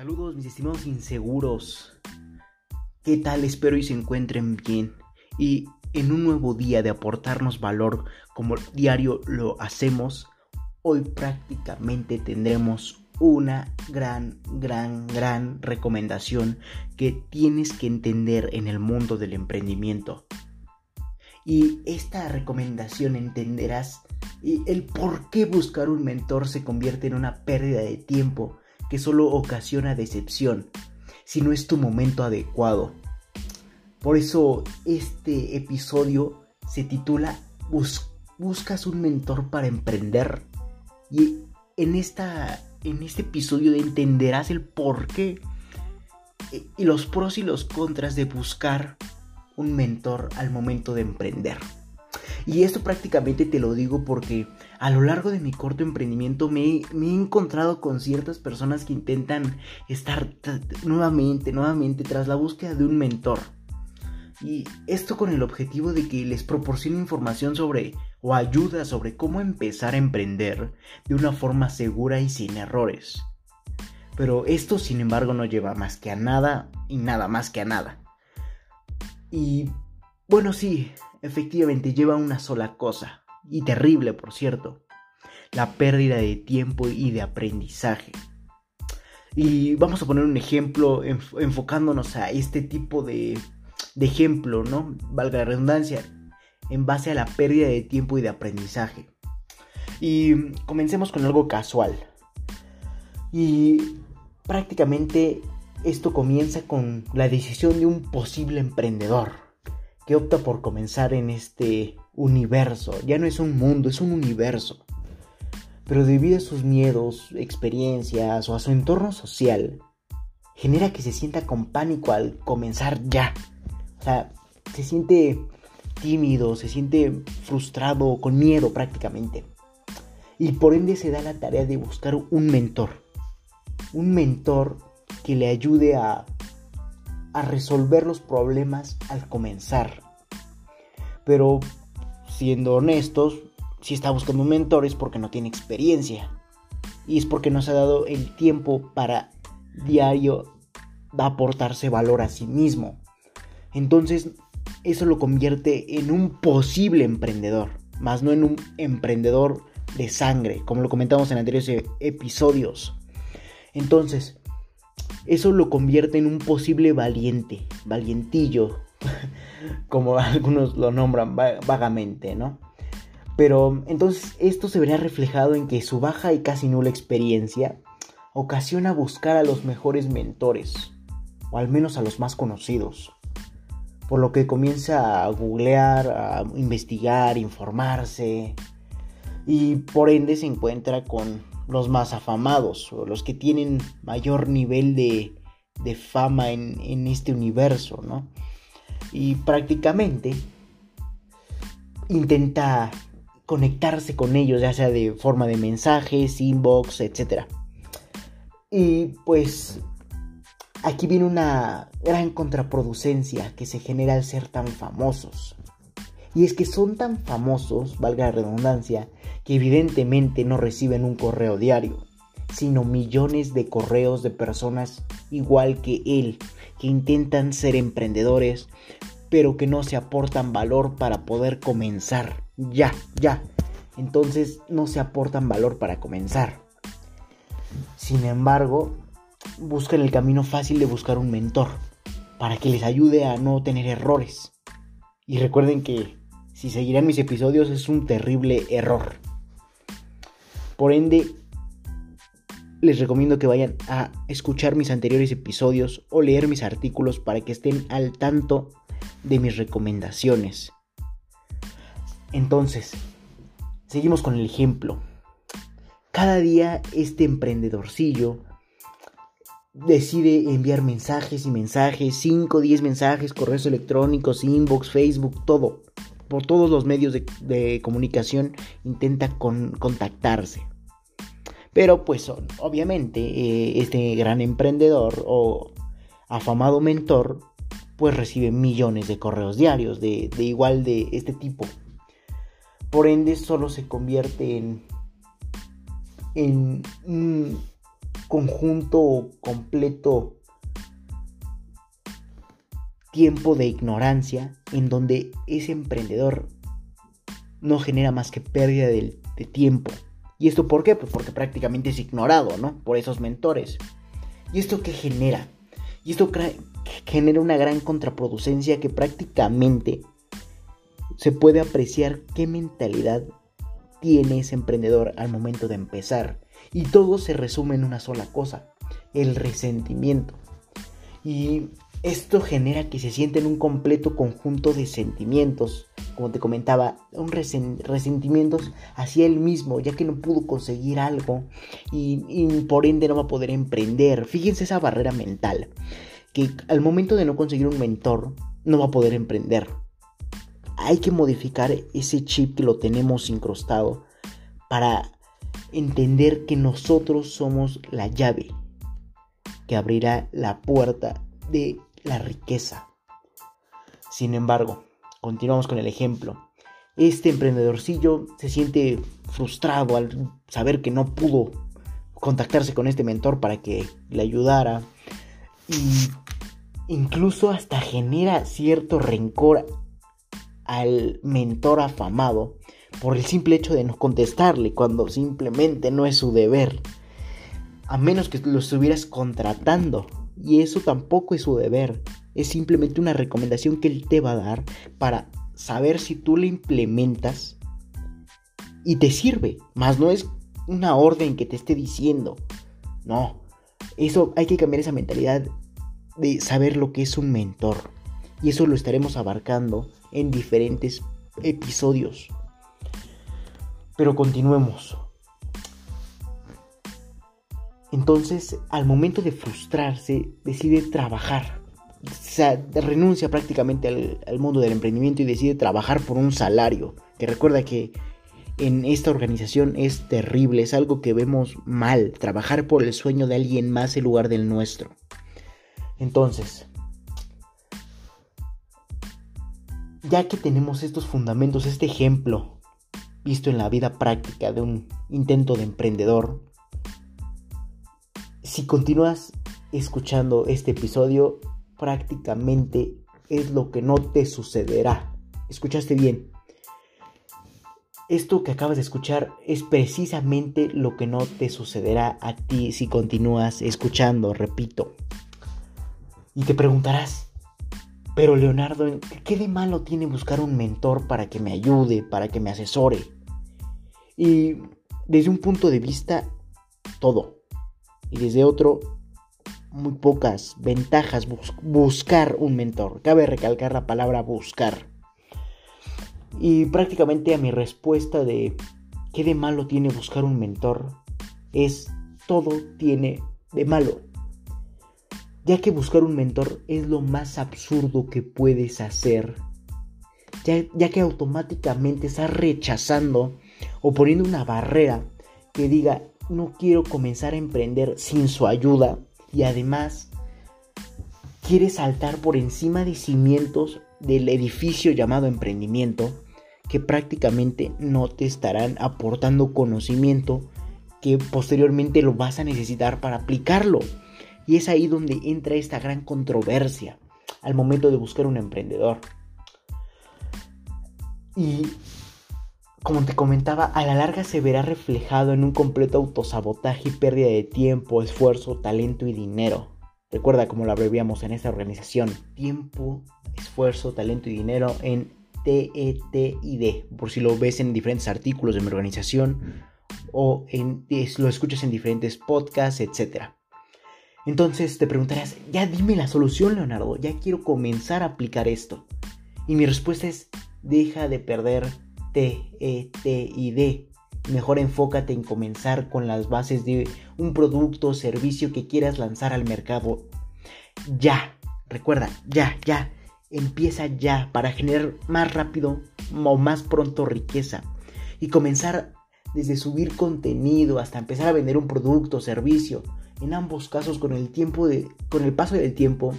Saludos mis estimados inseguros. ¿Qué tal? Espero y se encuentren bien. Y en un nuevo día de aportarnos valor como diario lo hacemos, hoy prácticamente tendremos una gran, gran, gran recomendación que tienes que entender en el mundo del emprendimiento. Y esta recomendación entenderás el por qué buscar un mentor se convierte en una pérdida de tiempo que solo ocasiona decepción si no es tu momento adecuado. Por eso este episodio se titula ¿Buscas un mentor para emprender? Y en, esta, en este episodio entenderás el por qué eh, y los pros y los contras de buscar un mentor al momento de emprender. Y esto prácticamente te lo digo porque a lo largo de mi corto emprendimiento me, he encontrado con ciertas personas que intentan estar nuevamente, nuevamente tras la búsqueda de un mentor. Y esto con el objetivo de que les proporcione información sobre o ayuda sobre cómo empezar a emprender de una forma segura y sin errores. Pero esto sin embargo no lleva más que a nada y nada más que a nada. Y bueno, sí, efectivamente lleva una sola cosa, y terrible por cierto, la pérdida de tiempo y de aprendizaje. Y vamos a poner un ejemplo enfocándonos a este tipo de, de ejemplo, ¿no? Valga la redundancia, en base a la pérdida de tiempo y de aprendizaje. Y comencemos con algo casual. Y prácticamente esto comienza con la decisión de un posible emprendedor que opta por comenzar en este universo. Ya no es un mundo, es un universo. Pero debido a sus miedos, experiencias o a su entorno social, genera que se sienta con pánico al comenzar ya. O sea, se siente tímido, se siente frustrado, con miedo prácticamente. Y por ende se da la tarea de buscar un mentor. Un mentor que le ayude a, a resolver los problemas al comenzar. Pero siendo honestos, si está buscando mentores porque no tiene experiencia. Y es porque no se ha dado el tiempo para diario aportarse valor a sí mismo. Entonces, eso lo convierte en un posible emprendedor, más no en un emprendedor de sangre, como lo comentamos en anteriores episodios. Entonces, eso lo convierte en un posible valiente, valientillo, como algunos lo nombran vagamente, ¿no? Pero entonces esto se verá reflejado en que su baja y casi nula experiencia ocasiona buscar a los mejores mentores, o al menos a los más conocidos. Por lo que comienza a googlear, a investigar, informarse, y por ende se encuentra con los más afamados, o los que tienen mayor nivel de, fama en, en este universo, ¿no? Y prácticamente intenta conectarse con ellos, ya sea de forma de mensajes, inbox, etc. Y pues aquí viene una gran contraproducencia que se genera al ser tan famosos. Y es que son tan famosos, valga la redundancia, que evidentemente no reciben un correo diario, sino millones de correos de personas igual que él, que intentan ser emprendedores, pero que no se aportan valor para poder comenzar. Ya, ya. Entonces no se aportan valor para comenzar. Sin embargo, buscan el camino fácil de buscar un mentor, para que les ayude a no tener errores. Y recuerden que si seguirán mis episodios es un terrible error. Por ende, les recomiendo que vayan a escuchar mis anteriores episodios o leer mis artículos para que estén al tanto de mis recomendaciones. Entonces, seguimos con el ejemplo. Cada día este emprendedorcillo decide enviar mensajes y mensajes, 5, 10 mensajes, correos electrónicos, inbox, Facebook, todo. Por todos los medios de, comunicación intenta contactarse. Pero pues obviamente eh, este gran emprendedor o afamado mentor pues recibe millones de correos diarios de, igual de este tipo. Por ende solo se convierte en, en conjunto completo tiempo de ignorancia en donde ese emprendedor no genera más que pérdida de, tiempo. ¿Y esto por qué? Pues porque prácticamente es ignorado, ¿no? Por esos mentores. ¿Y esto qué genera? Y esto genera una gran contraproducencia que prácticamente se puede apreciar qué mentalidad tiene ese emprendedor al momento de empezar. Y todo se resume en una sola cosa, el resentimiento. Y esto genera que se sienten un completo conjunto de sentimientos, como te comentaba, un resentimientos hacia él mismo, ya que no pudo conseguir algo y, y por ende no va a poder emprender. Fíjense esa barrera mental, que al momento de no conseguir un mentor, no va a poder emprender. Hay que modificar ese chip que lo tenemos incrustado para entender que nosotros somos la llave que abrirá la puerta de la riqueza. Sin embargo, continuamos con el ejemplo. Este emprendedorcillo se siente frustrado al saber que no pudo contactarse con este mentor para que le ayudara y incluso hasta genera cierto rencor al mentor afamado por el simple hecho de no contestarle cuando simplemente no es su deber. A menos que lo estuvieras contratando y eso tampoco es su deber. Es simplemente una recomendación que él te va a dar para saber si tú la implementas y te sirve. Más no es una orden que te esté diciendo. No. Eso hay que cambiar esa mentalidad de saber lo que es un mentor. Y eso lo estaremos abarcando en diferentes episodios. Pero continuemos. Entonces, al momento de frustrarse, decide trabajar. O sea, renuncia prácticamente al, mundo del emprendimiento y decide trabajar por un salario. Que recuerda que en esta organización es terrible, es algo que vemos mal, trabajar por el sueño de alguien más en lugar del nuestro. Entonces, ya que tenemos estos fundamentos, este ejemplo visto en la vida práctica de un intento de emprendedor, si continúas escuchando este episodio, prácticamente es lo que no te sucederá. Escuchaste bien. Esto que acabas de escuchar es precisamente lo que no te sucederá a ti si continúas escuchando, repito. Y te preguntarás, pero Leonardo, ¿qué de malo tiene buscar un mentor para que me ayude, para que me asesore? Y desde un punto de vista, todo y desde otro muy pocas ventajas buscar un mentor. Cabe recalcar la palabra buscar. Y prácticamente a mi respuesta de qué de malo tiene buscar un mentor es todo tiene de malo. Ya que buscar un mentor es lo más absurdo que puedes hacer. Ya, ya que automáticamente estás rechazando o poniendo una barrera que diga no quiero comenzar a emprender sin su ayuda y además quiere saltar por encima de cimientos del edificio llamado emprendimiento que prácticamente no te estarán aportando conocimiento que posteriormente lo vas a necesitar para aplicarlo. Y es ahí donde entra esta gran controversia al momento de buscar un emprendedor. Y como te comentaba, a la larga se verá reflejado en un completo autosabotaje y pérdida de tiempo, esfuerzo, talento y dinero. Recuerda como lo abreviamos en esta organización. Tiempo, esfuerzo, talento y dinero en TETID. Por si lo ves en diferentes artículos de mi organización o en, lo escuchas en diferentes podcasts, etc. Entonces te preguntarás, ya dime la solución, Leonardo. Ya quiero comenzar a aplicar esto. Y mi respuesta es, deja de perder T, E, T y D. Mejor enfócate en comenzar con las bases de un producto o servicio que quieras lanzar al mercado. Ya, recuerda, ya, ya. Empieza ya para generar más rápido o más pronto riqueza. Y comenzar desde subir contenido hasta empezar a vender un producto o servicio. En ambos casos, con el tiempo de, con el paso del tiempo,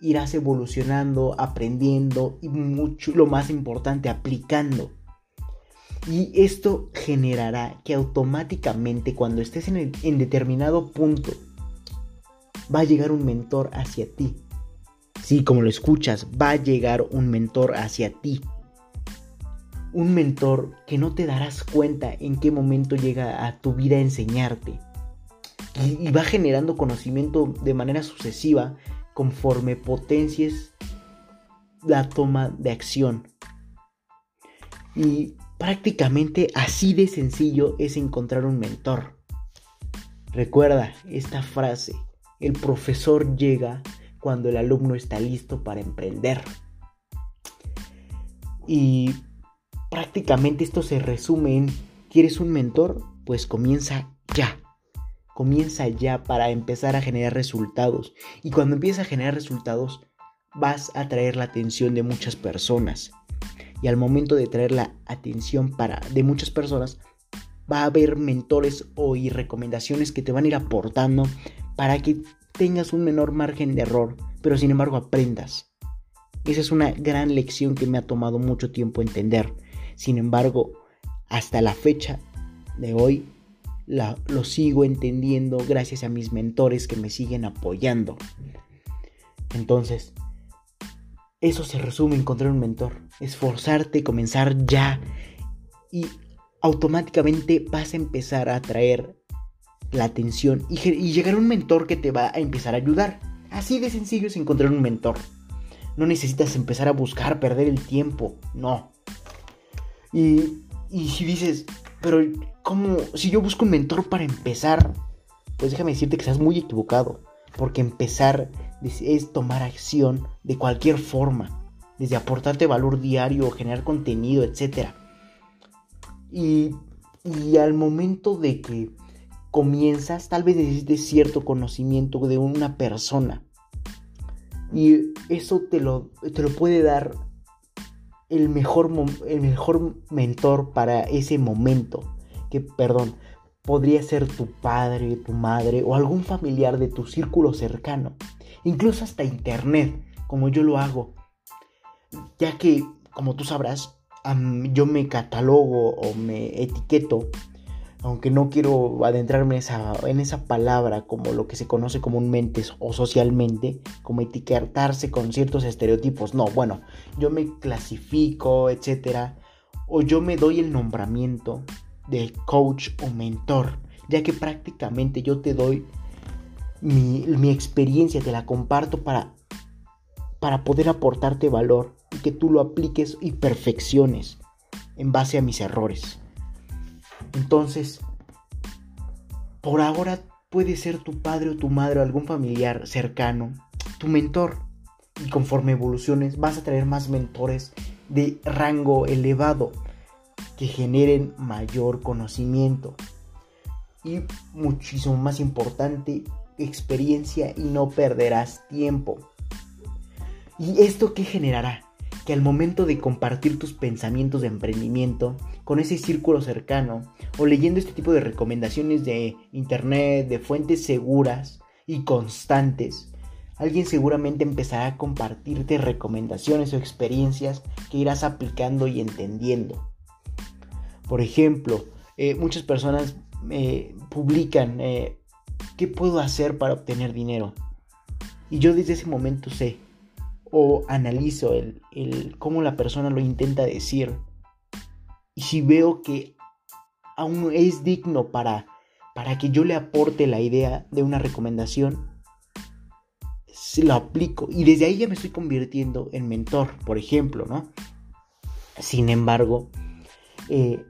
irás evolucionando, aprendiendo y mucho, lo más importante, aplicando. Y esto generará que automáticamente cuando estés en, determinado punto va a llegar un mentor hacia ti. Sí, como lo escuchas, va a llegar un mentor hacia ti. Un mentor que no te darás cuenta en qué momento llega a tu vida a enseñarte. Y, va generando conocimiento de manera sucesiva conforme potencies la toma de acción. Y prácticamente así de sencillo es encontrar un mentor. Recuerda esta frase, el profesor llega cuando el alumno está listo para emprender. Y prácticamente esto se resume en, ¿quieres un mentor? Pues comienza ya. Comienza ya para empezar a generar resultados. Y cuando empiezas a generar resultados, vas a atraer la atención de muchas personas. Y al momento de traer la atención para, de muchas personas, va a haber mentores o recomendaciones que te van a ir aportando para que tengas un menor margen de error, pero sin embargo aprendas. Esa es una gran lección que me ha tomado mucho tiempo entender. Sin embargo, hasta la fecha de hoy lo sigo entendiendo gracias a mis mentores que me siguen apoyando. Entonces, eso se resume en encontrar un mentor. Esforzarte, comenzar ya y automáticamente vas a empezar a atraer la atención y, llegar a un mentor que te va a empezar a ayudar. Así de sencillo es encontrar un mentor. No necesitas empezar a buscar, perder el tiempo, no. Y, y si dices, pero ¿cómo? Si yo busco un mentor para empezar, pues déjame decirte que estás muy equivocado. Porque empezar es tomar acción de cualquier forma. Desde aportarte valor diario, generar contenido, etc. Y, y al momento de que comienzas, tal vez necesites cierto conocimiento de una persona. Y eso te lo, te lo puede dar el mejor, el mejor mentor para ese momento. Que, perdón, podría ser tu padre, tu madre o algún familiar de tu círculo cercano. Incluso hasta internet, como yo lo hago. Ya que, como tú sabrás, yo me catalogo o me etiqueto aunque no quiero adentrarme en esa, en esa palabra como lo que se conoce comúnmente o socialmente, como etiquetarse con ciertos estereotipos. No, bueno, yo me clasifico, etcétera, o yo me doy el nombramiento de coach o mentor, ya que prácticamente yo te doy mi, mi experiencia, te la comparto para, para poder aportarte valor y que tú lo apliques y perfecciones en base a mis errores. Entonces, por ahora puede ser tu padre o tu madre o algún familiar cercano, tu mentor. Y conforme evoluciones vas a traer más mentores de rango elevado que generen mayor conocimiento. Y muchísimo más importante, experiencia y no perderás tiempo. ¿Y esto qué generará? Que al momento de compartir tus pensamientos de emprendimiento con ese círculo cercano, o leyendo este tipo de recomendaciones de internet, de fuentes seguras y constantes, alguien seguramente empezará a compartirte recomendaciones o experiencias que irás aplicando y entendiendo. Por ejemplo, eh, muchas personas eh, publican eh, qué puedo hacer para obtener dinero. Y yo desde ese momento sé o analizo el, el cómo la persona lo intenta decir. Y si veo que aún es digno para, para que yo le aporte la idea de una recomendación, lo aplico. Y desde ahí ya me estoy convirtiendo en mentor, por ejemplo, ¿no? Sin embargo, eh,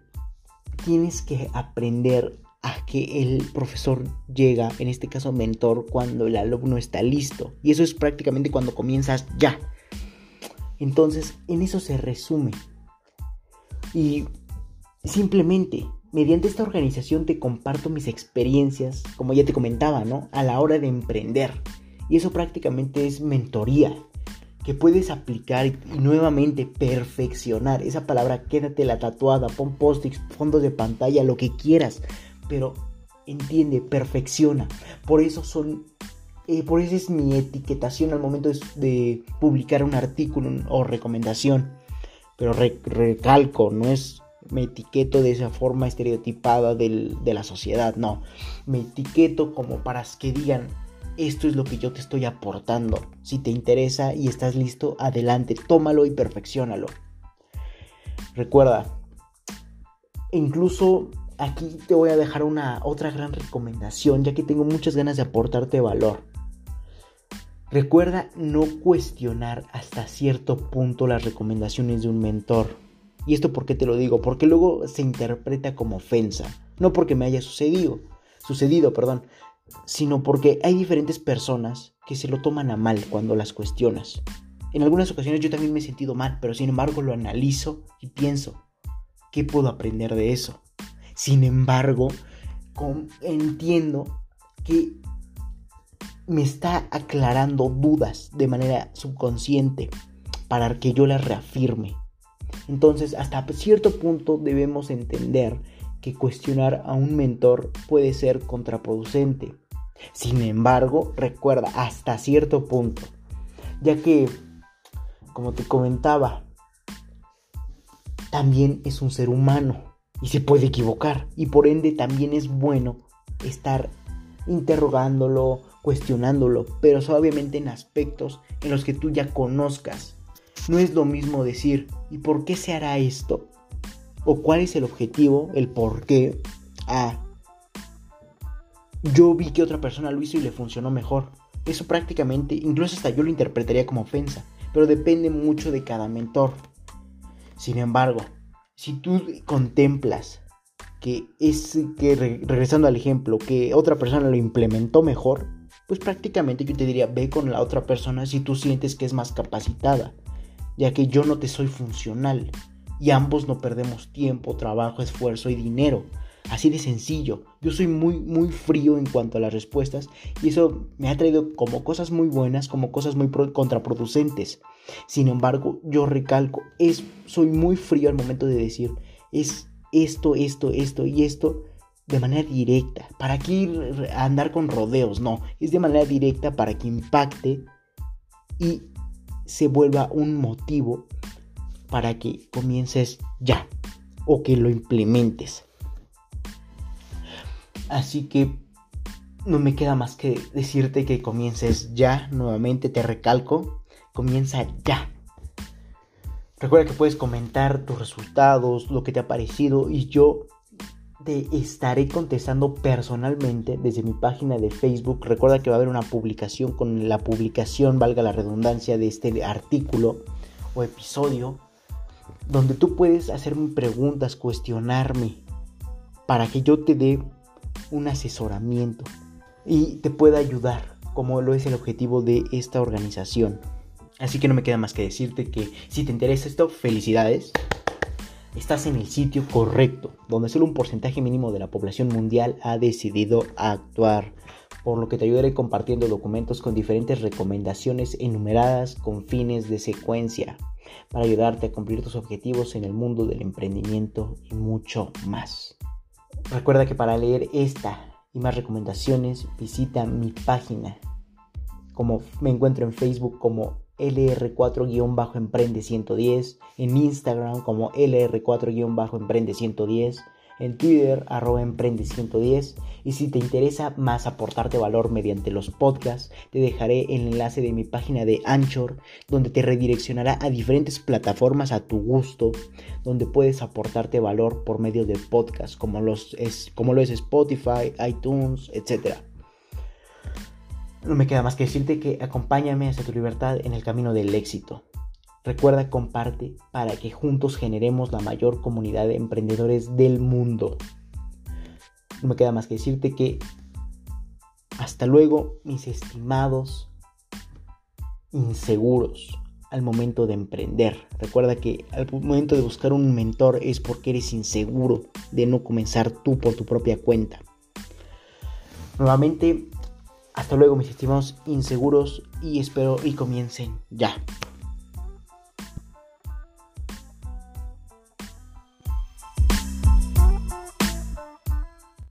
tienes que aprender a que el profesor llega, en este caso mentor, cuando el alumno está listo. Y eso es prácticamente cuando comienzas ya. Entonces, en eso se resume. Y simplemente Mediante esta organización te comparto mis experiencias, como ya te comentaba, ¿no? A la hora de emprender. Y eso prácticamente es mentoría que puedes aplicar y, nuevamente perfeccionar. Esa palabra quédate la tatuada, pon post-its, fondos de pantalla, lo que quieras. Pero entiende, perfecciona. Por eso son eh, por eso es mi etiquetación al momento de, publicar un artículo o recomendación. Pero recalco, no es me etiqueto de esa forma estereotipada de la sociedad, no, me etiqueto como para que digan, esto es lo que yo te estoy aportando, si te interesa y estás listo, adelante, tómalo y perfeccionalo. Recuerda, incluso aquí te voy a dejar una otra gran recomendación, ya que tengo muchas ganas de aportarte valor. Recuerda no cuestionar hasta cierto punto las recomendaciones de un mentor. ¿Y esto por qué te lo digo? Porque luego se interpreta como ofensa. No porque me haya sucedido, sucedido, perdón, sino porque hay diferentes personas que se lo toman a mal cuando las cuestionas. En algunas ocasiones yo también me he sentido mal, pero sin embargo lo analizo y pienso, ¿qué puedo aprender de eso? Sin embargo, entiendo que me está aclarando dudas de manera subconsciente para que yo las reafirme. Entonces, hasta cierto punto debemos entender cuestionar a un mentor puede ser contraproducente. Sin embargo, recuerda, hasta cierto punto, ya que, como te comentaba, también es un ser humano y se puede equivocar y por ende también es bueno estar interrogándolo, cuestionándolo, pero obviamente en aspectos en los que tú ya conozcas. No es lo mismo decir, ¿y por qué se hará esto? ¿O cuál es el objetivo, el por qué? Ah, yo vi que otra persona lo hizo y le funcionó mejor. Eso prácticamente, incluso hasta yo lo interpretaría como ofensa, pero depende mucho de cada mentor. Sin embargo, si tú contemplas que es que regresando al ejemplo, que otra persona lo implementó mejor, pues prácticamente yo te diría, ve con la otra persona si tú sientes que es más capacitada, ya que yo no te soy funcional y ambos no perdemos tiempo, trabajo, esfuerzo y dinero. Así de sencillo. Yo soy muy, muy frío en cuanto a las respuestas y eso me ha traído como cosas muy buenas, como cosas muy contraproducentes. Sin embargo, yo recalco, es, soy muy frío al momento de decir, es esto, esto, esto y esto de manera directa. ¿Para aquí andar con rodeos? No, es de manera directa para que impacte y se vuelva un motivo para que comiences ya o que lo implementes. Así que no me queda más que decirte que comiences ya, nuevamente te recalco, comienza ya. Recuerda que puedes comentar tus resultados, lo que te ha parecido y yo te estaré contestando personalmente desde mi página de Facebook. Recuerda que va a haber una publicación con la publicación, valga la redundancia, de este artículo o episodio, donde tú puedes hacerme preguntas, cuestionarme, para que yo te dé un asesoramiento y te pueda ayudar, como lo es el objetivo de esta organización. Así que no me queda más que decirte que si te interesa esto, felicidades estás en el sitio correcto, donde solo un porcentaje mínimo de la población mundial ha decidido actuar, por lo que te ayudaré compartiendo documentos con diferentes recomendaciones enumeradas con fines de secuencia, para ayudarte a cumplir tus objetivos en el mundo del emprendimiento y mucho más. Recuerda que para leer esta y más recomendaciones visita mi página, como me encuentro en Facebook como LR4-Emprende 110, en Instagram como LR4-Emprende 110, en Twitter arroba Emprende 110 y si te interesa más aportarte valor mediante los podcasts, te dejaré el enlace de mi página de Anchor donde te redireccionará a diferentes plataformas a tu gusto, donde puedes aportarte valor por medio de podcasts como, los, es, como lo es Spotify, iTunes, etcétera. No me queda más que decirte que acompáñame hacia tu libertad en el camino del éxito. Recuerda, comparte para que juntos generemos la mayor comunidad de emprendedores del mundo. No me queda más que decirte que hasta luego, mis estimados inseguros al momento de emprender. Recuerda que al momento de buscar un mentor es porque eres inseguro de no comenzar tú por tu propia cuenta. Nuevamente, hasta luego mis estimados inseguros y espero y comiencen ya.